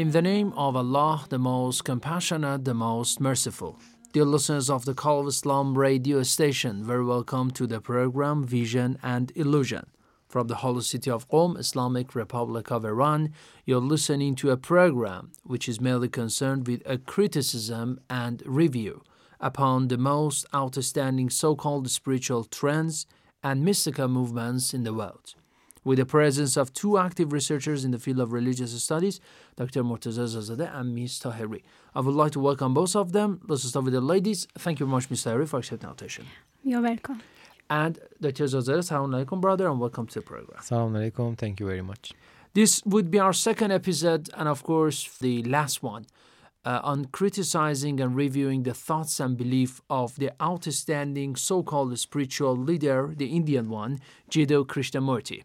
In the name of Allah, the most compassionate, the most merciful. Dear listeners of the Call of Islam radio station, very welcome to the program Vision and Illusion. From the holy city of Qom, Islamic Republic of Iran, you're listening to a program which is mainly concerned with a criticism and review upon the most outstanding so called spiritual trends and mystical movements in the world. With the presence of two active researchers in the field of religious studies, Dr. Murtaza Rezazadeh and Ms. Tahiri. I would like to welcome both of them. Let's start with the ladies. Thank you very much, Ms. Tahiri, for accepting our invitation. You're welcome. And Dr. Rezazadeh, Assalamu alaikum, brother, and welcome to the program. Assalamu alaikum. Thank you very much. This would be our second episode, and of course, the last one. Uh, on criticizing and reviewing the thoughts and belief of the outstanding so-called spiritual leader, the Indian one, Jiddu Krishnamurti.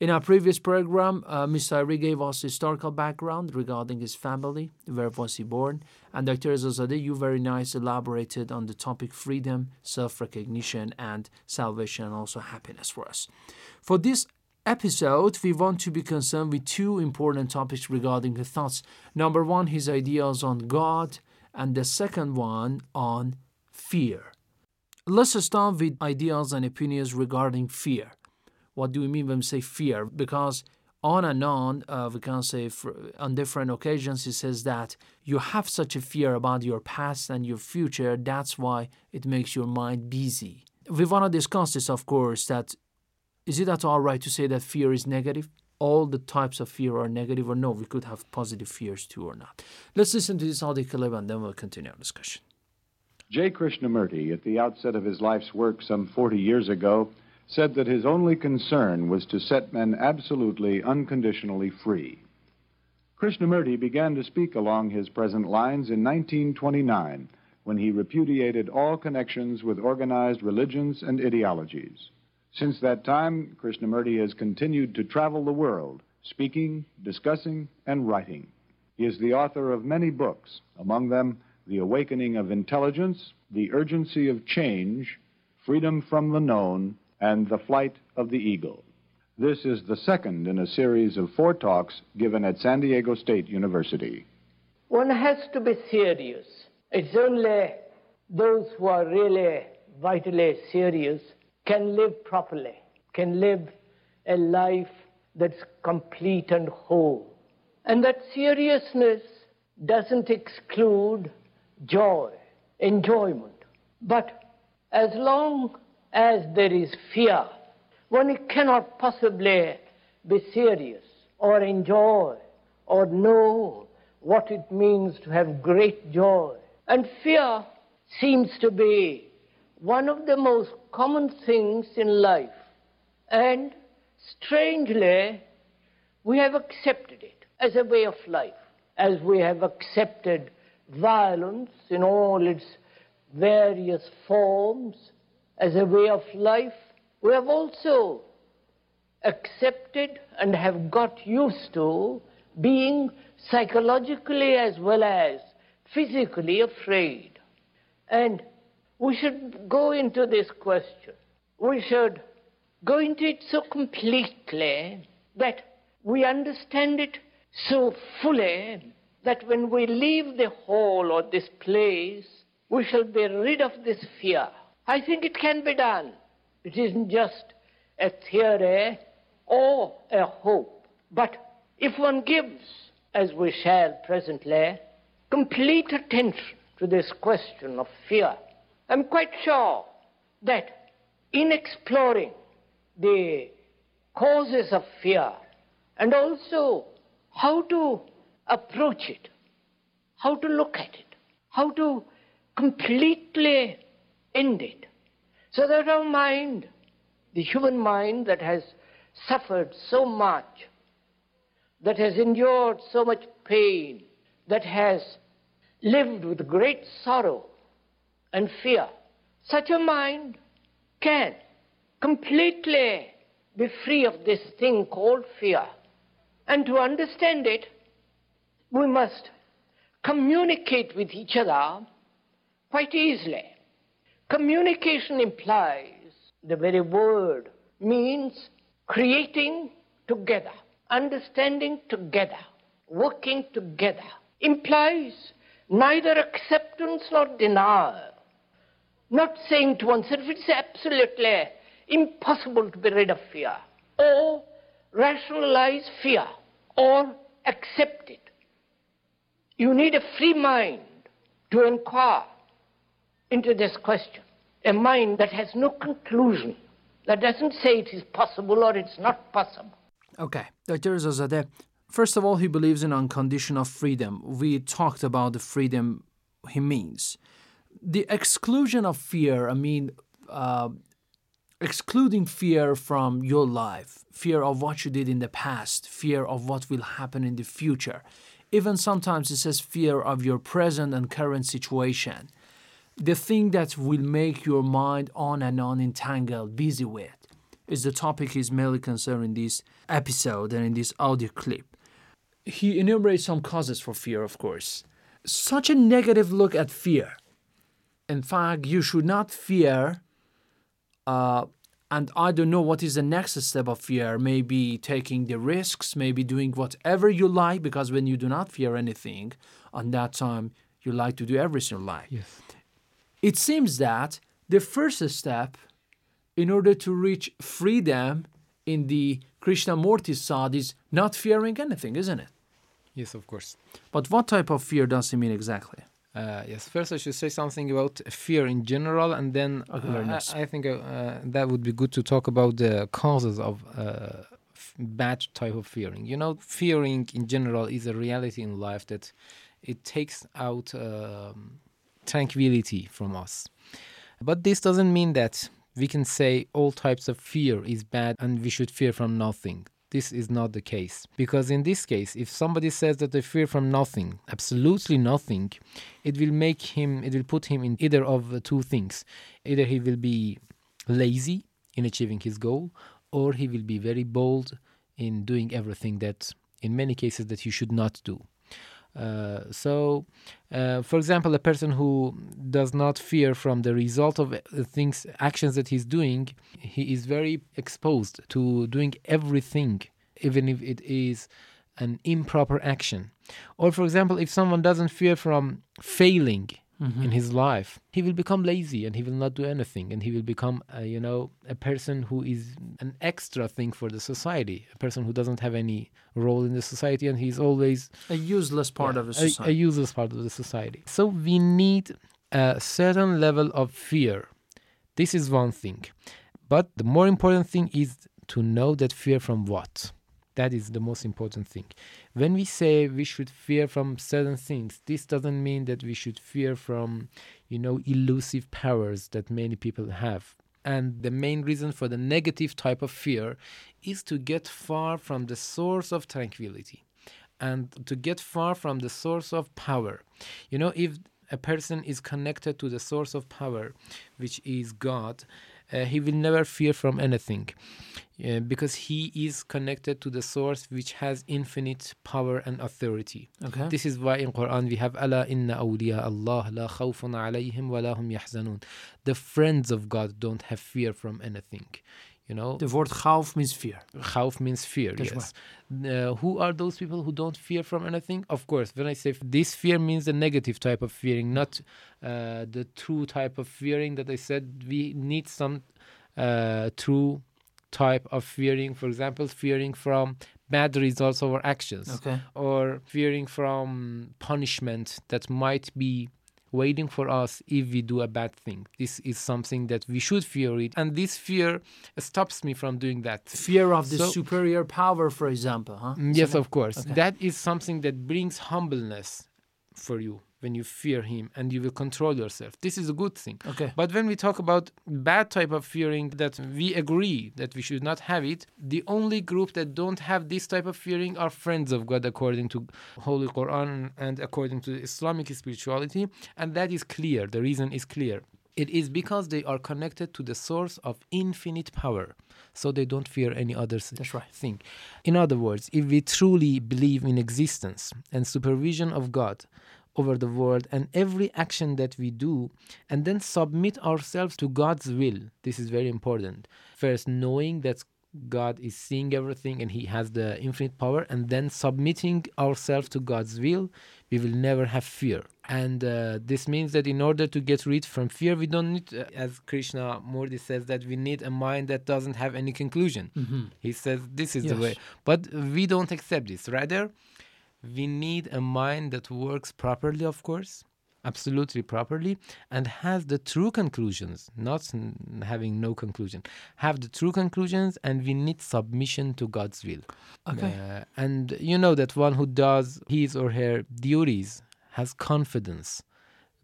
In our previous program, uh, Mr. Ari gave us historical background regarding his family, where was he born, and Dr. Rezazadeh, you very nice elaborated on the topic freedom, self-recognition, and salvation, and also happiness for us. For this episode, we want to be concerned with two important topics regarding the thoughts. Number one, his ideas on God, and the second one on fear. Let's start with ideas and opinions regarding fear. What do we mean when we say fear? Because on and on, uh, we can say for, on different occasions, he says that you have such a fear about your past and your future. That's why it makes your mind busy. We want to discuss this, of course, that is it at all right to say that fear is negative? All the types of fear are negative, or no, we could have positive fears too, or not. Let's listen to this audio clip and then we'll continue our discussion. J. Krishnamurti, at the outset of his life's work some 40 years ago, said that his only concern was to set men absolutely, unconditionally free. Krishnamurti began to speak along his present lines in 1929 when he repudiated all connections with organized religions and ideologies. Since that time, Krishnamurti has continued to travel the world, speaking, discussing, and writing. He is the author of many books, among them The Awakening of Intelligence, The Urgency of Change, Freedom from the Known, and The Flight of the Eagle. This is the second in a series of four talks given at San Diego State University. One has to be serious. It's only those who are really vitally serious can live properly, can live a life that's complete and whole. And that seriousness doesn't exclude joy, enjoyment. But as long as there is fear, one cannot possibly be serious or enjoy or know what it means to have great joy. And fear seems to be one of the most common things in life. And strangely, we have accepted it as a way of life, as we have accepted violence in all its various forms as a way of life. We have also accepted and have got used to being psychologically as well as physically afraid. And we should go into this question. We should go into it so completely that we understand it so fully that when we leave the hall or this place, we shall be rid of this fear. I think it can be done. It isn't just a theory or a hope. But if one gives, as we shall presently, complete attention to this question of fear, I'm quite sure that in exploring the causes of fear and also how to approach it, how to look at it, how to completely end it, so that our mind, the human mind that has suffered so much, that has endured so much pain, that has lived with great sorrow and fear, such a mind can completely be free of this thing called fear. And to understand it, we must communicate with each other quite easily. Communication implies, the very word means creating together, understanding together, working together, implies neither acceptance nor denial. Not saying to oneself it's absolutely impossible to be rid of fear, or rationalize fear, or accept it. You need a free mind to inquire into this question, a mind that has no conclusion, that doesn't say it is possible or it's not possible. Okay, Dr. Rezazadeh, first of all, he believes in unconditional freedom. We talked about the freedom he means. The exclusion of fear, I mean, uh, excluding fear from your life, fear of what you did in the past, fear of what will happen in the future. Even sometimes it says fear of your present and current situation. The thing that will make your mind on and on entangled, busy with, is the topic he's mainly concerned in this episode and in this audio clip. He enumerates some causes for fear, of course. Such a negative look at fear. In fact, you should not fear uh, and I don't know what is the next step of fear. Maybe taking the risks, maybe doing whatever you like, because when you do not fear anything, on that time you like to do everything you like. Yes. It seems that the first step in order to reach freedom in the Krishnamurti side is not fearing anything, isn't it? Yes, of course. But what type of fear does he mean exactly? Uh, yes, first I should say something about fear in general, and then uh, I think uh, that would be good to talk about the causes of uh, f- bad type of fearing. You know, fearing in general is a reality in life that it takes out um, tranquility from us. But this doesn't mean that we can say all types of fear is bad and we should fear from nothing. This is not the case. Because in this case, if somebody says that they fear from nothing, absolutely nothing, it will make him, it will put him in either of two things. Either he will be lazy in achieving his goal, or he will be very bold in doing everything that, in many cases, that he should not do. Uh, so, uh, for example, a person who does not fear from the result of uh, things, actions that he's doing, he is very exposed to doing everything, even if it is an improper action. Or, for example, if someone doesn't fear from failing in his life, he will become lazy and he will not do anything, and he will become, uh, you know, a person who is an extra thing for the society, a person who doesn't have any role in the society, and he's always A useless part yeah, of the a- society. A, useless part of the society. So we need a certain level of fear. This is one thing. But the more important thing is to know that fear from what? That is the most important thing. When we say we should fear from certain things, this doesn't mean that we should fear from, you know, elusive powers that many people have. And the main reason for the negative type of fear is to get far from the source of tranquility and to get far from the source of power. You know, if a person is connected to the source of power, which is God, uh, he will never fear from anything uh, because he is connected to the source which has infinite power and authority. Okay. This is why in Quran we have Allah inna awliya Allah la khawfun alayhim wa la hum yahzanun. The friends of God don't have fear from anything. You know, The word khawf means fear. Khawf means fear, That's yes. Uh, who are those people who don't fear from anything? Of course, when I say f- this fear means the negative type of fearing, not uh, the true type of fearing that I said we need some uh, true type of fearing, for example, fearing from bad results of our actions, Okay. or fearing from punishment that might be waiting for us if we do a bad thing. This is something that we should fear it, and this fear stops me from doing that. Fear of the So- superior power, for example, huh? Mm, Yes, of course. Okay. That is something that brings humbleness for you when you fear him and you will control yourself. This is a good thing. Okay. But when we talk about bad type of fearing that we agree that we should not have it, the only group that don't have this type of fearing are friends of God according to Holy Quran and according to Islamic spirituality, and that is clear. The reason is clear. It is because they are connected to the source of infinite power. So they don't fear any other That's right. thing. In other words, if we truly believe in existence and supervision of God over the world and every action that we do, and then submit ourselves to God's will, this is very important. First, knowing that God is seeing everything and He has the infinite power, and then submitting ourselves to God's will, we will never have fear. And uh, this means that in order to get rid from fear, we don't need, uh, as Krishnamurti says, that we need a mind that doesn't have any conclusion. Mhm. He says this is the way. But we don't accept this. Rather, we need a mind that works properly, of course, absolutely properly, and has the true conclusions, not having no conclusion. Have the true conclusions, and we need submission to God's will. Okay. Uh, and you know that one who does his or her duties has confidence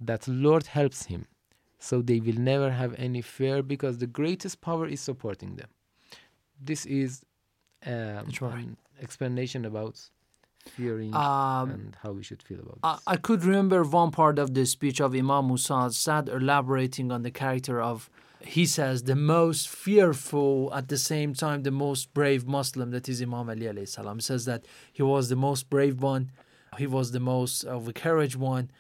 that Lord helps him. So they will never have any fear because the greatest power is supporting them. This is um, right. an explanation about fearing Um, and how we should feel about I, I could remember one part of the speech of Imam Musa Sadr elaborating on the character of, he says, the most fearful, at the same time, the most brave Muslim, that is Imam Ali alayhi salam. He says that he was the most brave one, he was the most of a courage one.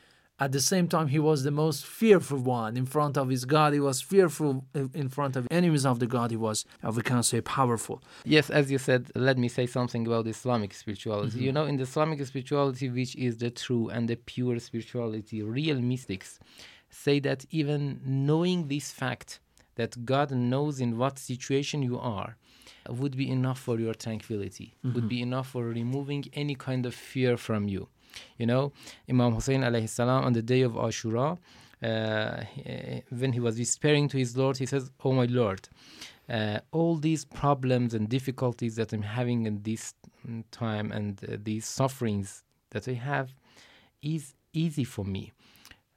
At the same time, he was the most fearful one in front of his God. He was fearful in front of enemies of the God. He was, we can say, powerful. Yes, as you said, let me say something about Islamic spirituality. Mhm. You know, in the Islamic spirituality, which is the true and the pure spirituality, real mystics say that even knowing this fact that God knows in what situation you are would be enough for your tranquility, would Mhm. be enough for removing any kind of fear from you. You know, Imam Hussein alayhi salam on the day of Ashura, uh, when he was whispering to his Lord, he says, Oh my Lord, uh, all these problems and difficulties that I'm having in this time and uh, these sufferings that I have is easy for me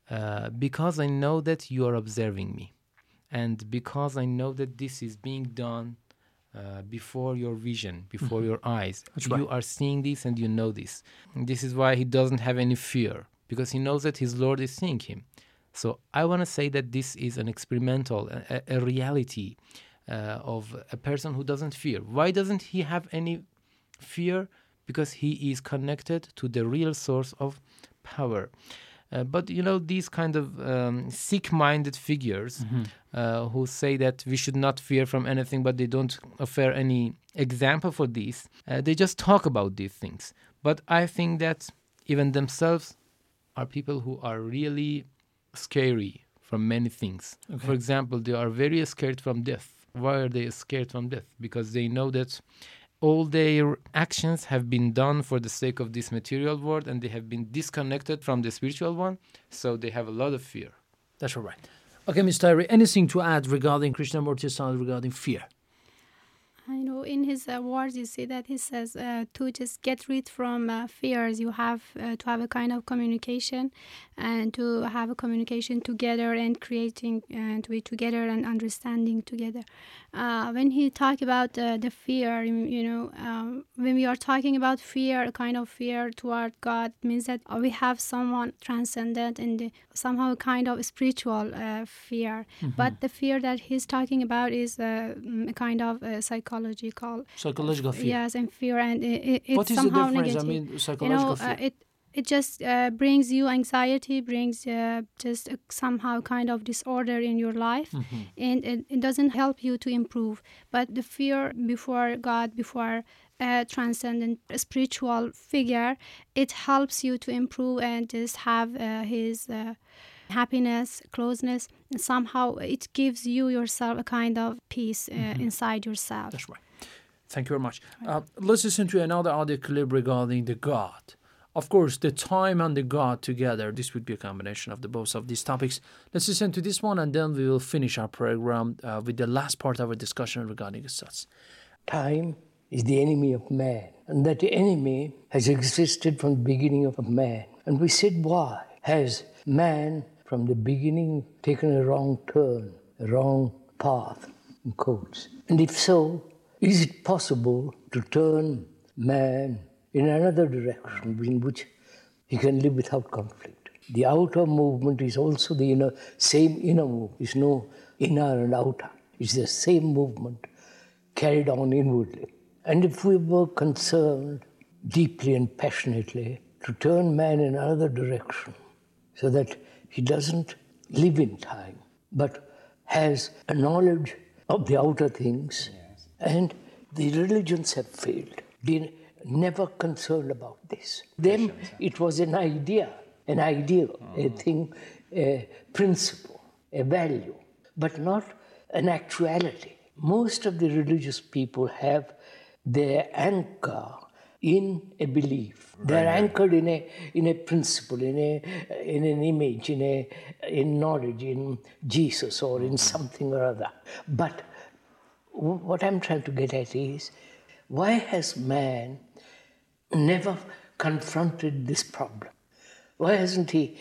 uh, because I know that you are observing me. And because I know that this is being done uh, before your vision, before Mhm. your eyes. That's you right. are seeing this and you know this. And this is why he doesn't have any fear because he knows that his Lord is seeing him. So I want to say that this is an experimental, a, a- a reality uh, of a person who doesn't fear. Why doesn't he have any fear? Because he is connected to the real source of power. Uh, but you know these kind of um, sick-minded figures Mhm. uh, who say that we should not fear from anything, but they don't offer any example for this. Uh, they just talk about these things. But I think that even themselves are people who are really scary from many things. Okay. For example, they are very scared from death. Why are they scared from death? Because they know that all their actions have been done for the sake of this material world and they have been disconnected from the spiritual one. So they have a lot of fear. That's all right. Okay, Ms. Tyree, anything to add regarding Krishnamurti regarding fear? I know in his uh, words you see that he says uh, to just get rid from uh, fears. You have uh, to have a kind of communication and to have a communication together and creating and to be together and understanding together. Uh, when he talk about uh, the fear you you know um, when we are talking about fear a kind of fear toward god means that we have someone transcendent and somehow a kind of spiritual uh, fear. Mhm. but the fear that he's talking about is a kind of uh, psychological Psychological fear. yes and fear and it, it, it's What is the somehow difference? I negative mean, you know psychological uh, it it just uh, brings you anxiety brings uh, just a, somehow kind of disorder in your life Mhm. and it, it doesn't help you to improve but the fear before god before a transcendent spiritual figure it helps you to improve and just have uh, his uh, happiness, closeness, and somehow it gives you yourself a kind of peace uh, Mhm. inside yourself. That's right. Thank you very much. Uh, let's listen to another audio clip regarding the God. Of course, the time and the God together, this would be a combination of the both of these topics. Let's listen to this one and then we will finish our program uh, with the last part of our discussion regarding such. Time is the enemy of man, and that enemy has existed from the beginning of man. And we said, why has man from the beginning taken a wrong turn, a wrong path, in quotes? And if so, is it possible to turn man in another direction in which he can live without conflict? The outer movement is also the inner, same inner movement. It's no inner and outer. It's the same movement carried on inwardly. And if we were concerned deeply and passionately to turn man in another direction so that he doesn't live in time but has a knowledge of the outer things, and the religions have failed. They're never concerned about this. Them, it was an idea, an ideal, a mm-hmm. thing, a principle, a value, but not an actuality. Most of the religious people have their anchor in a belief. They're anchored in a in a principle, in a in an image, in a in knowledge, in Jesus or in something or other. But what I'm trying to get at is why has man never confronted this problem? Why hasn't he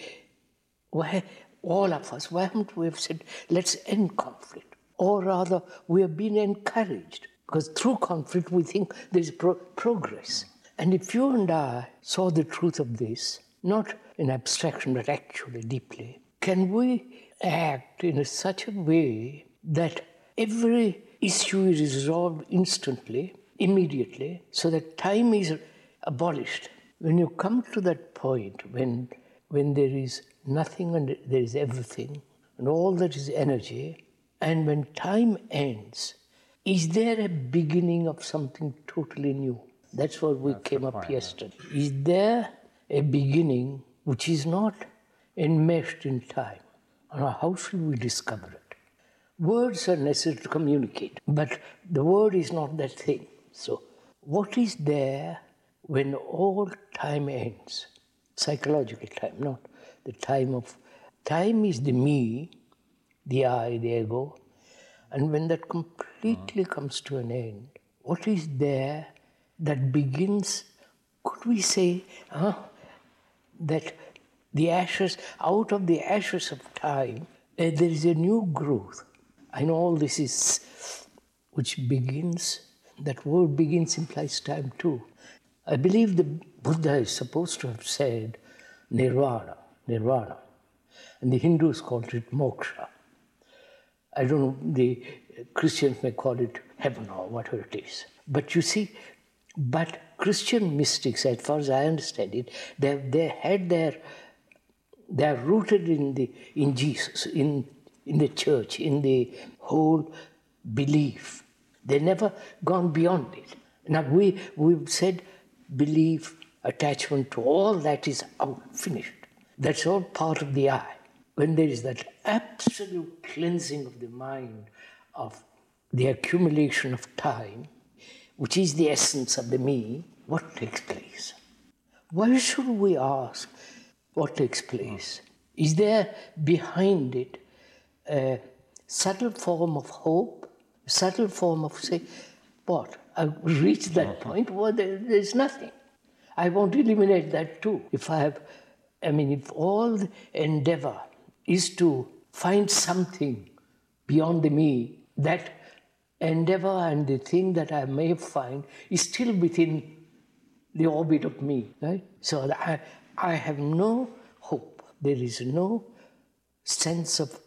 why all of us, why haven't we have said, let's end conflict? Or rather, we have been encouraged because through conflict we think there's pro- progress. And if you and I saw the truth of this, not in abstraction but actually deeply, can we act in such a way that every issue is resolved instantly, immediately, so that time is abolished? When you come to that point, when, when there is nothing and there is everything, and all that is energy, and when time ends, is there a beginning of something totally new? That's what we came up yesterday. Is there a beginning which is not enmeshed in time? Or how should we discover it? Words are necessary to communicate, but the word is not that thing. So, what is there when all time ends? Psychological time, not the time of. Time is the me, the I, the ego, and when that completely comes to an end, what is there that begins, could we say, huh, that the ashes, out of the ashes of time, uh, there is a new growth. And all this is, which begins, that word begins implies time too. I believe the Buddha is supposed to have said nirvana, nirvana. And the Hindus called it moksha. I don't know, the Christians may call it heaven or whatever it is. But you see, but Christian mystics, as far as I understand it, they, they had their, they're rooted in, the, in Jesus, in, in the church, in the whole belief. They never gone beyond it. Now we, we've said belief, attachment to all that is out, finished. That's all part of the I. When there is that absolute cleansing of the mind of the accumulation of time, which is the essence of the me, what takes place? Why should we ask what takes place? Is there behind it a subtle form of hope, a subtle form of say, what? I've reached that mm-hmm. point where there, there's nothing. I won't eliminate that too. If I have, I mean, if all the endeavor is to find something beyond the me, that endeavor and the thing that I may find is still within the orbit of me, right? So I, I have no hope. There is no sense of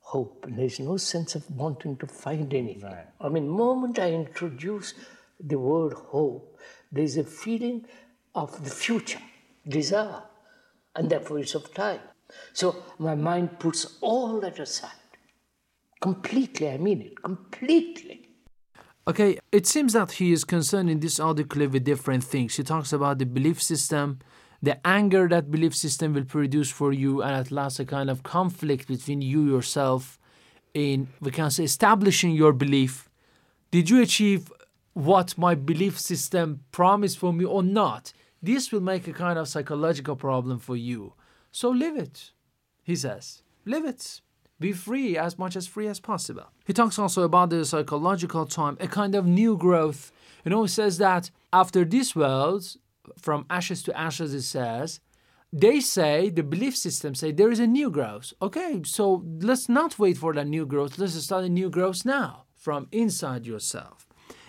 hope. There is no sense of wanting to find anything. I mean, moment I introduce the word hope, there is a feeling of the future, desire, and therefore it's of time. So my mind puts all that aside. Completely, I mean it, completely. Okay, it seems that he is concerned in this clip with different things. He talks about the belief system, the anger that belief system will produce for you, and at last a kind of conflict between you yourself in, we can say, establishing your belief. Did you achieve what my belief system promised for me or not? This will make a kind of psychological problem for you. So live it, he says. Live it. Be free as much as free as possible. He talks also about the psychological time, a kind of new growth. You know, he says that after this world, from ashes to ashes, it says, they say, the belief system say there is a new growth. Okay, so let's not wait for that new growth. Let's start a new growth now from inside yourself.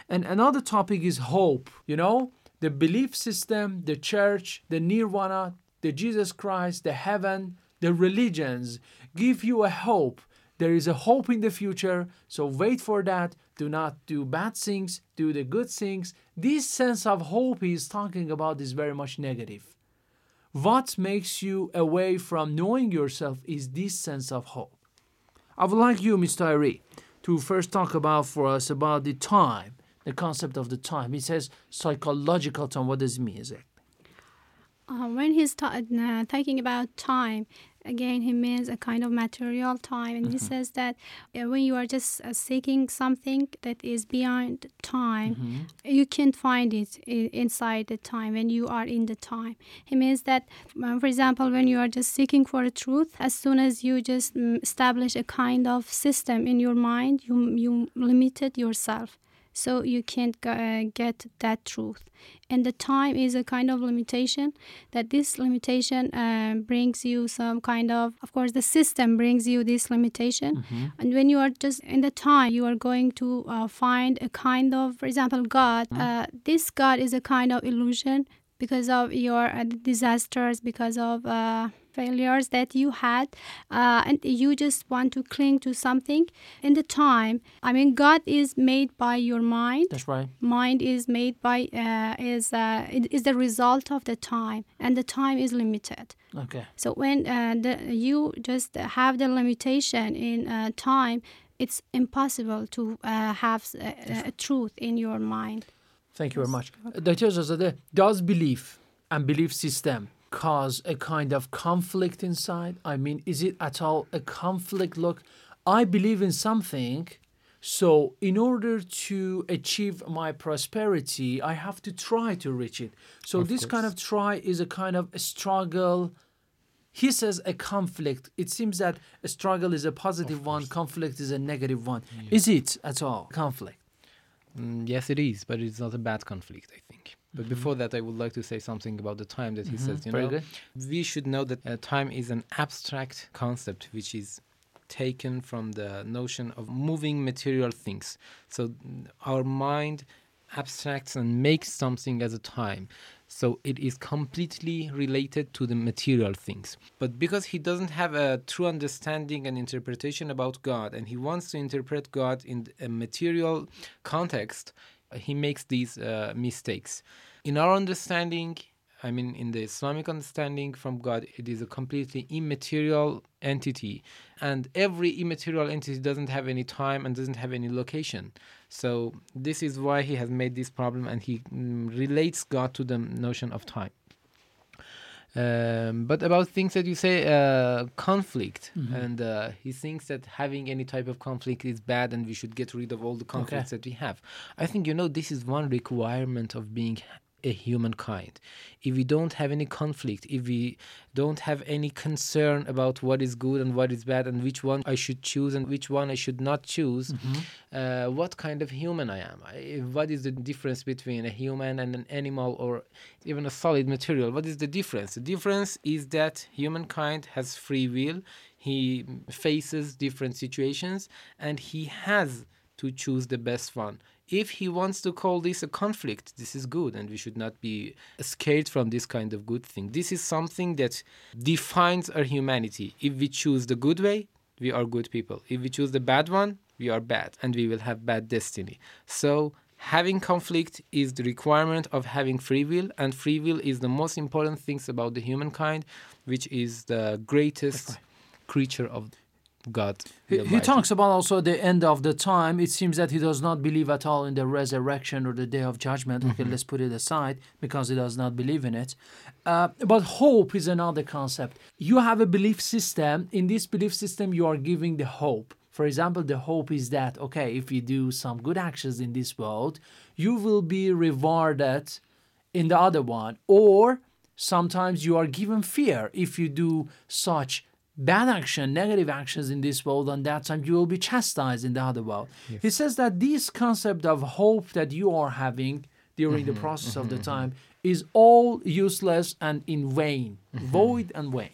And another topic is hope. You know, the belief system, the church, the nirvana, the Jesus Christ, the heaven, the religions give you a hope. There is a hope in the future, so wait for that. Do not do bad things, do the good things. This sense of hope he is talking about is very much negative. What makes you away from knowing yourself is this sense of hope. I would like you, Mr. Tyree, to first talk about for us about the time, the concept of the time. He says psychological time. What does it mean? Uh, when he's ta- uh, talking about time, again, he means a kind of material time. And he Mhm. says that uh, when you are just uh, seeking something that is beyond time, Mm-hmm. you can't find it i- inside the time when you are in the time. He means that, uh, for example, when you are just seeking for a truth, as soon as you just mm, establish a kind of system in your mind, you, you limited yourself. So you can't uh, get that truth. And the time is a kind of limitation that this limitation uh, brings you some kind of, of course, the system brings you this limitation. Mhm. And when you are just in the time, you are going to uh, find a kind of, for example, God. Uh, this God is a kind of illusion because of your uh, disasters, because of uh, failures that you had, uh, and you just want to cling to something. In the time, I mean, God is made by your mind. That's right. Mind is made by uh, is uh, is the result of the time, and the time is limited. Okay. So when uh, the, you just have the limitation in uh, time, it's impossible to uh, have a, a truth in your mind. Thank you very much. Rezazadeh, does belief and belief system cause a kind of conflict inside? I mean, is it at all a conflict? Look, I believe in something, so in order to achieve my prosperity, I have to try to reach it. So Of this kind of try is a kind of a struggle. He says a conflict. It seems that a struggle is a positive one, conflict is a negative one. Is it at all conflict? Mm, yes, it is, but it's not a bad conflict, I think. But Mhm. before that, I would like to say something about the time that he Mhm, says. You very know, good. we should know that uh, time is an abstract concept which is taken from the notion of moving material things. So mm, our mind abstracts and makes something as a time. So it is completely related to the material things. But because he doesn't have a true understanding and interpretation about God, and he wants to interpret God in a material context, he makes these uh, mistakes. In our understanding, I mean, in the Islamic understanding from God, it is a completely immaterial entity. And every immaterial entity doesn't have any time and doesn't have any location. So, this is why he has made this problem and he mm, relates God to the notion of time. Um, but about things that you say, uh, conflict, Mhm. and uh, he thinks that having any type of conflict is bad and we should get rid of all the conflicts that we have. I think, you know, this is one requirement of being a humankind. If we don't have any conflict, if we don't have any concern about what is good and what is bad and which one I should choose and which one I should not choose, uh, what kind of human I am? I, what is the difference between a human and an animal or even a solid material? What is the difference? The difference is that humankind has free will. He faces different situations and he has to choose the best one. If he wants to call this a conflict, this is good, and we should not be scared from this kind of good thing. This is something that defines our humanity. If we choose the good way, we are good people. If we choose the bad one, we are bad, and we will have bad destiny. So, having conflict is the requirement of having free will, and free will is the most important things about the humankind, which is the greatest creature of God. He, he talks about also the end of the time. It seems that he does not believe at all in the resurrection or the day of judgment. Okay, Mhm. let's put it aside because he does not believe in it. Uh, but hope is another concept. You have a belief system. In this belief system, you are giving the hope. For example, the hope is that, okay, if you do some good actions in this world, you will be rewarded in the other one. Or sometimes you are given fear if you do such bad action, negative actions in this world, and that time you will be chastised in the other world. He says that this concept of hope that you are having during the Mhm, process of the mhm, time is all useless and in vain, void and vain.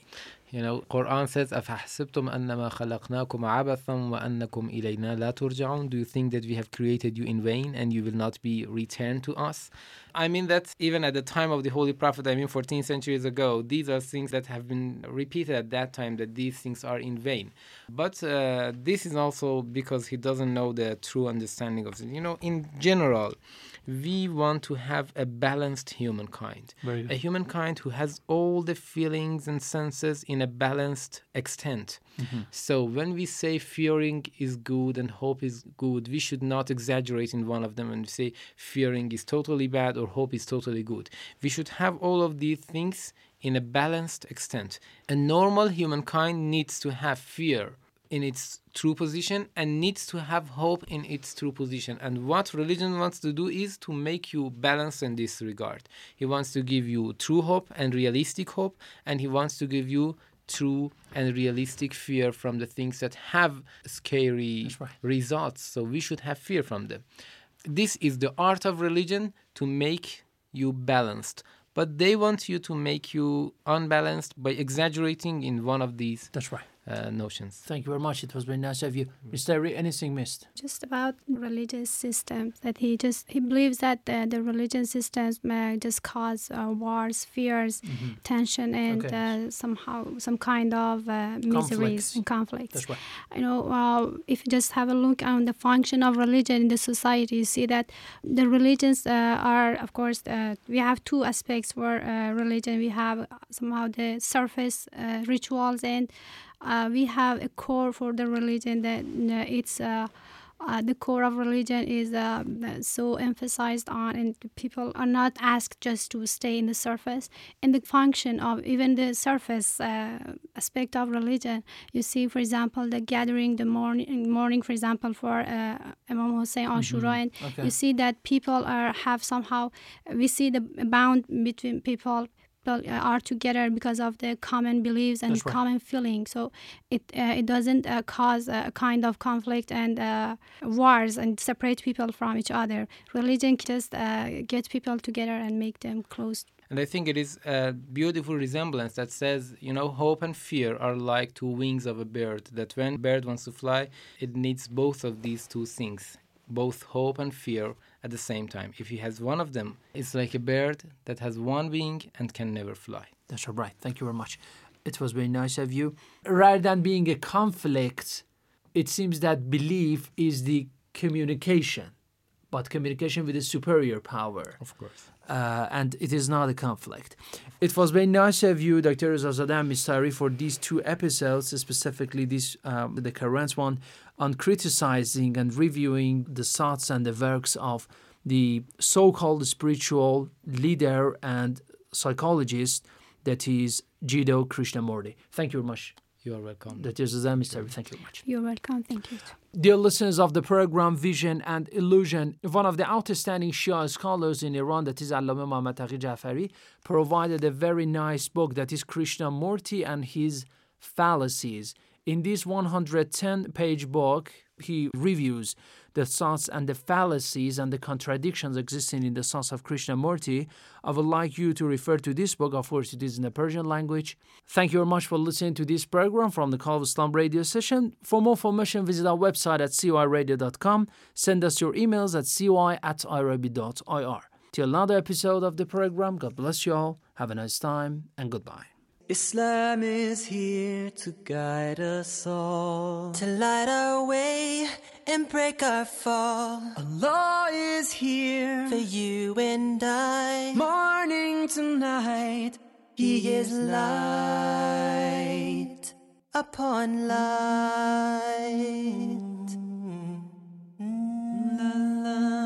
You know, Quran says, أَفَحْسِبْتُمْ أَنَّمَا خَلَقْنَاكُمْ عَبَثًا وَأَنَّكُمْ إِلَيْنَا لَا تُرْجَعُونَ Do you think that we have created you in vain and you will not be returned to us? I mean that even at the time of the Holy Prophet, I mean 14 centuries ago, these are things that have been repeated at that time that these things are in vain. But uh, this is also because he doesn't know the true understanding of it. You know, in general, we want to have a balanced humankind. Good. A humankind who has all the feelings and senses in a balanced extent. Mhm. So when we say fearing is good and hope is good, we should not exaggerate in one of them and say fearing is totally bad or hope is totally good. We should have all of these things in a balanced extent. A normal humankind needs to have fear in its true position and needs to have hope in its true position. And what religion wants to do is to make you balance in this regard. He wants to give you true hope and realistic hope, and he wants to give you true and realistic fear from the things that have scary results. So we should have fear from them. This is the art of religion to make you balanced. But they want you to make you unbalanced by exaggerating in one of these That's right. Uh, notions. Thank you very much. It was very nice of you. Mr. Ri, anything missed? just about religious systems that he just he believes that uh, the religion systems may just cause uh, wars fears Mhm. tension and Okay. uh, somehow some kind of uh, miseries Conflicts. and conflicts That's right. you know uh, if you just have a look on the function of religion in the society you see that the religions uh, are of course uh, we have two aspects for uh, religion we have somehow the surface uh, rituals and uh, we have a core for the religion that uh, it's uh, uh, the core of religion is uh, so emphasized on and people are not asked just to stay in the surface in the function of even the surface uh, aspect of religion you see for example the gathering the mourning mourning for example for uh, imam hussein ashura Mhm. and Okay. you see that people are have somehow we see the bound between people are together because of the common beliefs and right. common feeling so it uh, it doesn't uh, cause a kind of conflict and uh, wars and separate people from each other religion just uh, gets people together and make them close And I think it is a beautiful resemblance that says, you know, hope and fear are like two wings of a bird. That when a bird wants to fly, it needs both of these two things, both hope and fear at the same time. If he has one of them, it's like a bird that has one wing and can never fly. That's all right. Thank you very much. It was very nice of you. Rather than being a conflict, it seems that belief is the communication, but communication with a superior power. Of course. Uh, and it is not a conflict. It was very nice of you, Dr. Rezazadeh Mistari, for these two episodes, specifically this um, the current one on criticizing and reviewing the thoughts and the works of the so-called spiritual leader and psychologist that is Jiddu Krishnamurti. Thank you very much. You are welcome. Dr. Rezazadeh Mistari, thank you very much. you're welcome thank you Dear listeners of the program Vision and Illusion, one of the outstanding Shia scholars in Iran, that is Allama Muhammad Taqi Jafari, provided a very nice book that is Krishnamurti and his fallacies. In this 110 page book, he reviews the thoughts and the fallacies and the contradictions existing in the thoughts of Krishnamurti. I would like you to refer to this book. Of course, it is in the Persian language. Thank you very much for listening to this program from the Call of Islam radio session. For more information, visit our website at coiradio.com. Send us your emails at coy at irabi.ir. Till another episode of the program, God bless you all. Have a nice time and goodbye. Islam is here to guide us all, to light our way and break our fall. Allah is here for you and I, morning to night. He, is light upon light. Mm -hmm. la, la.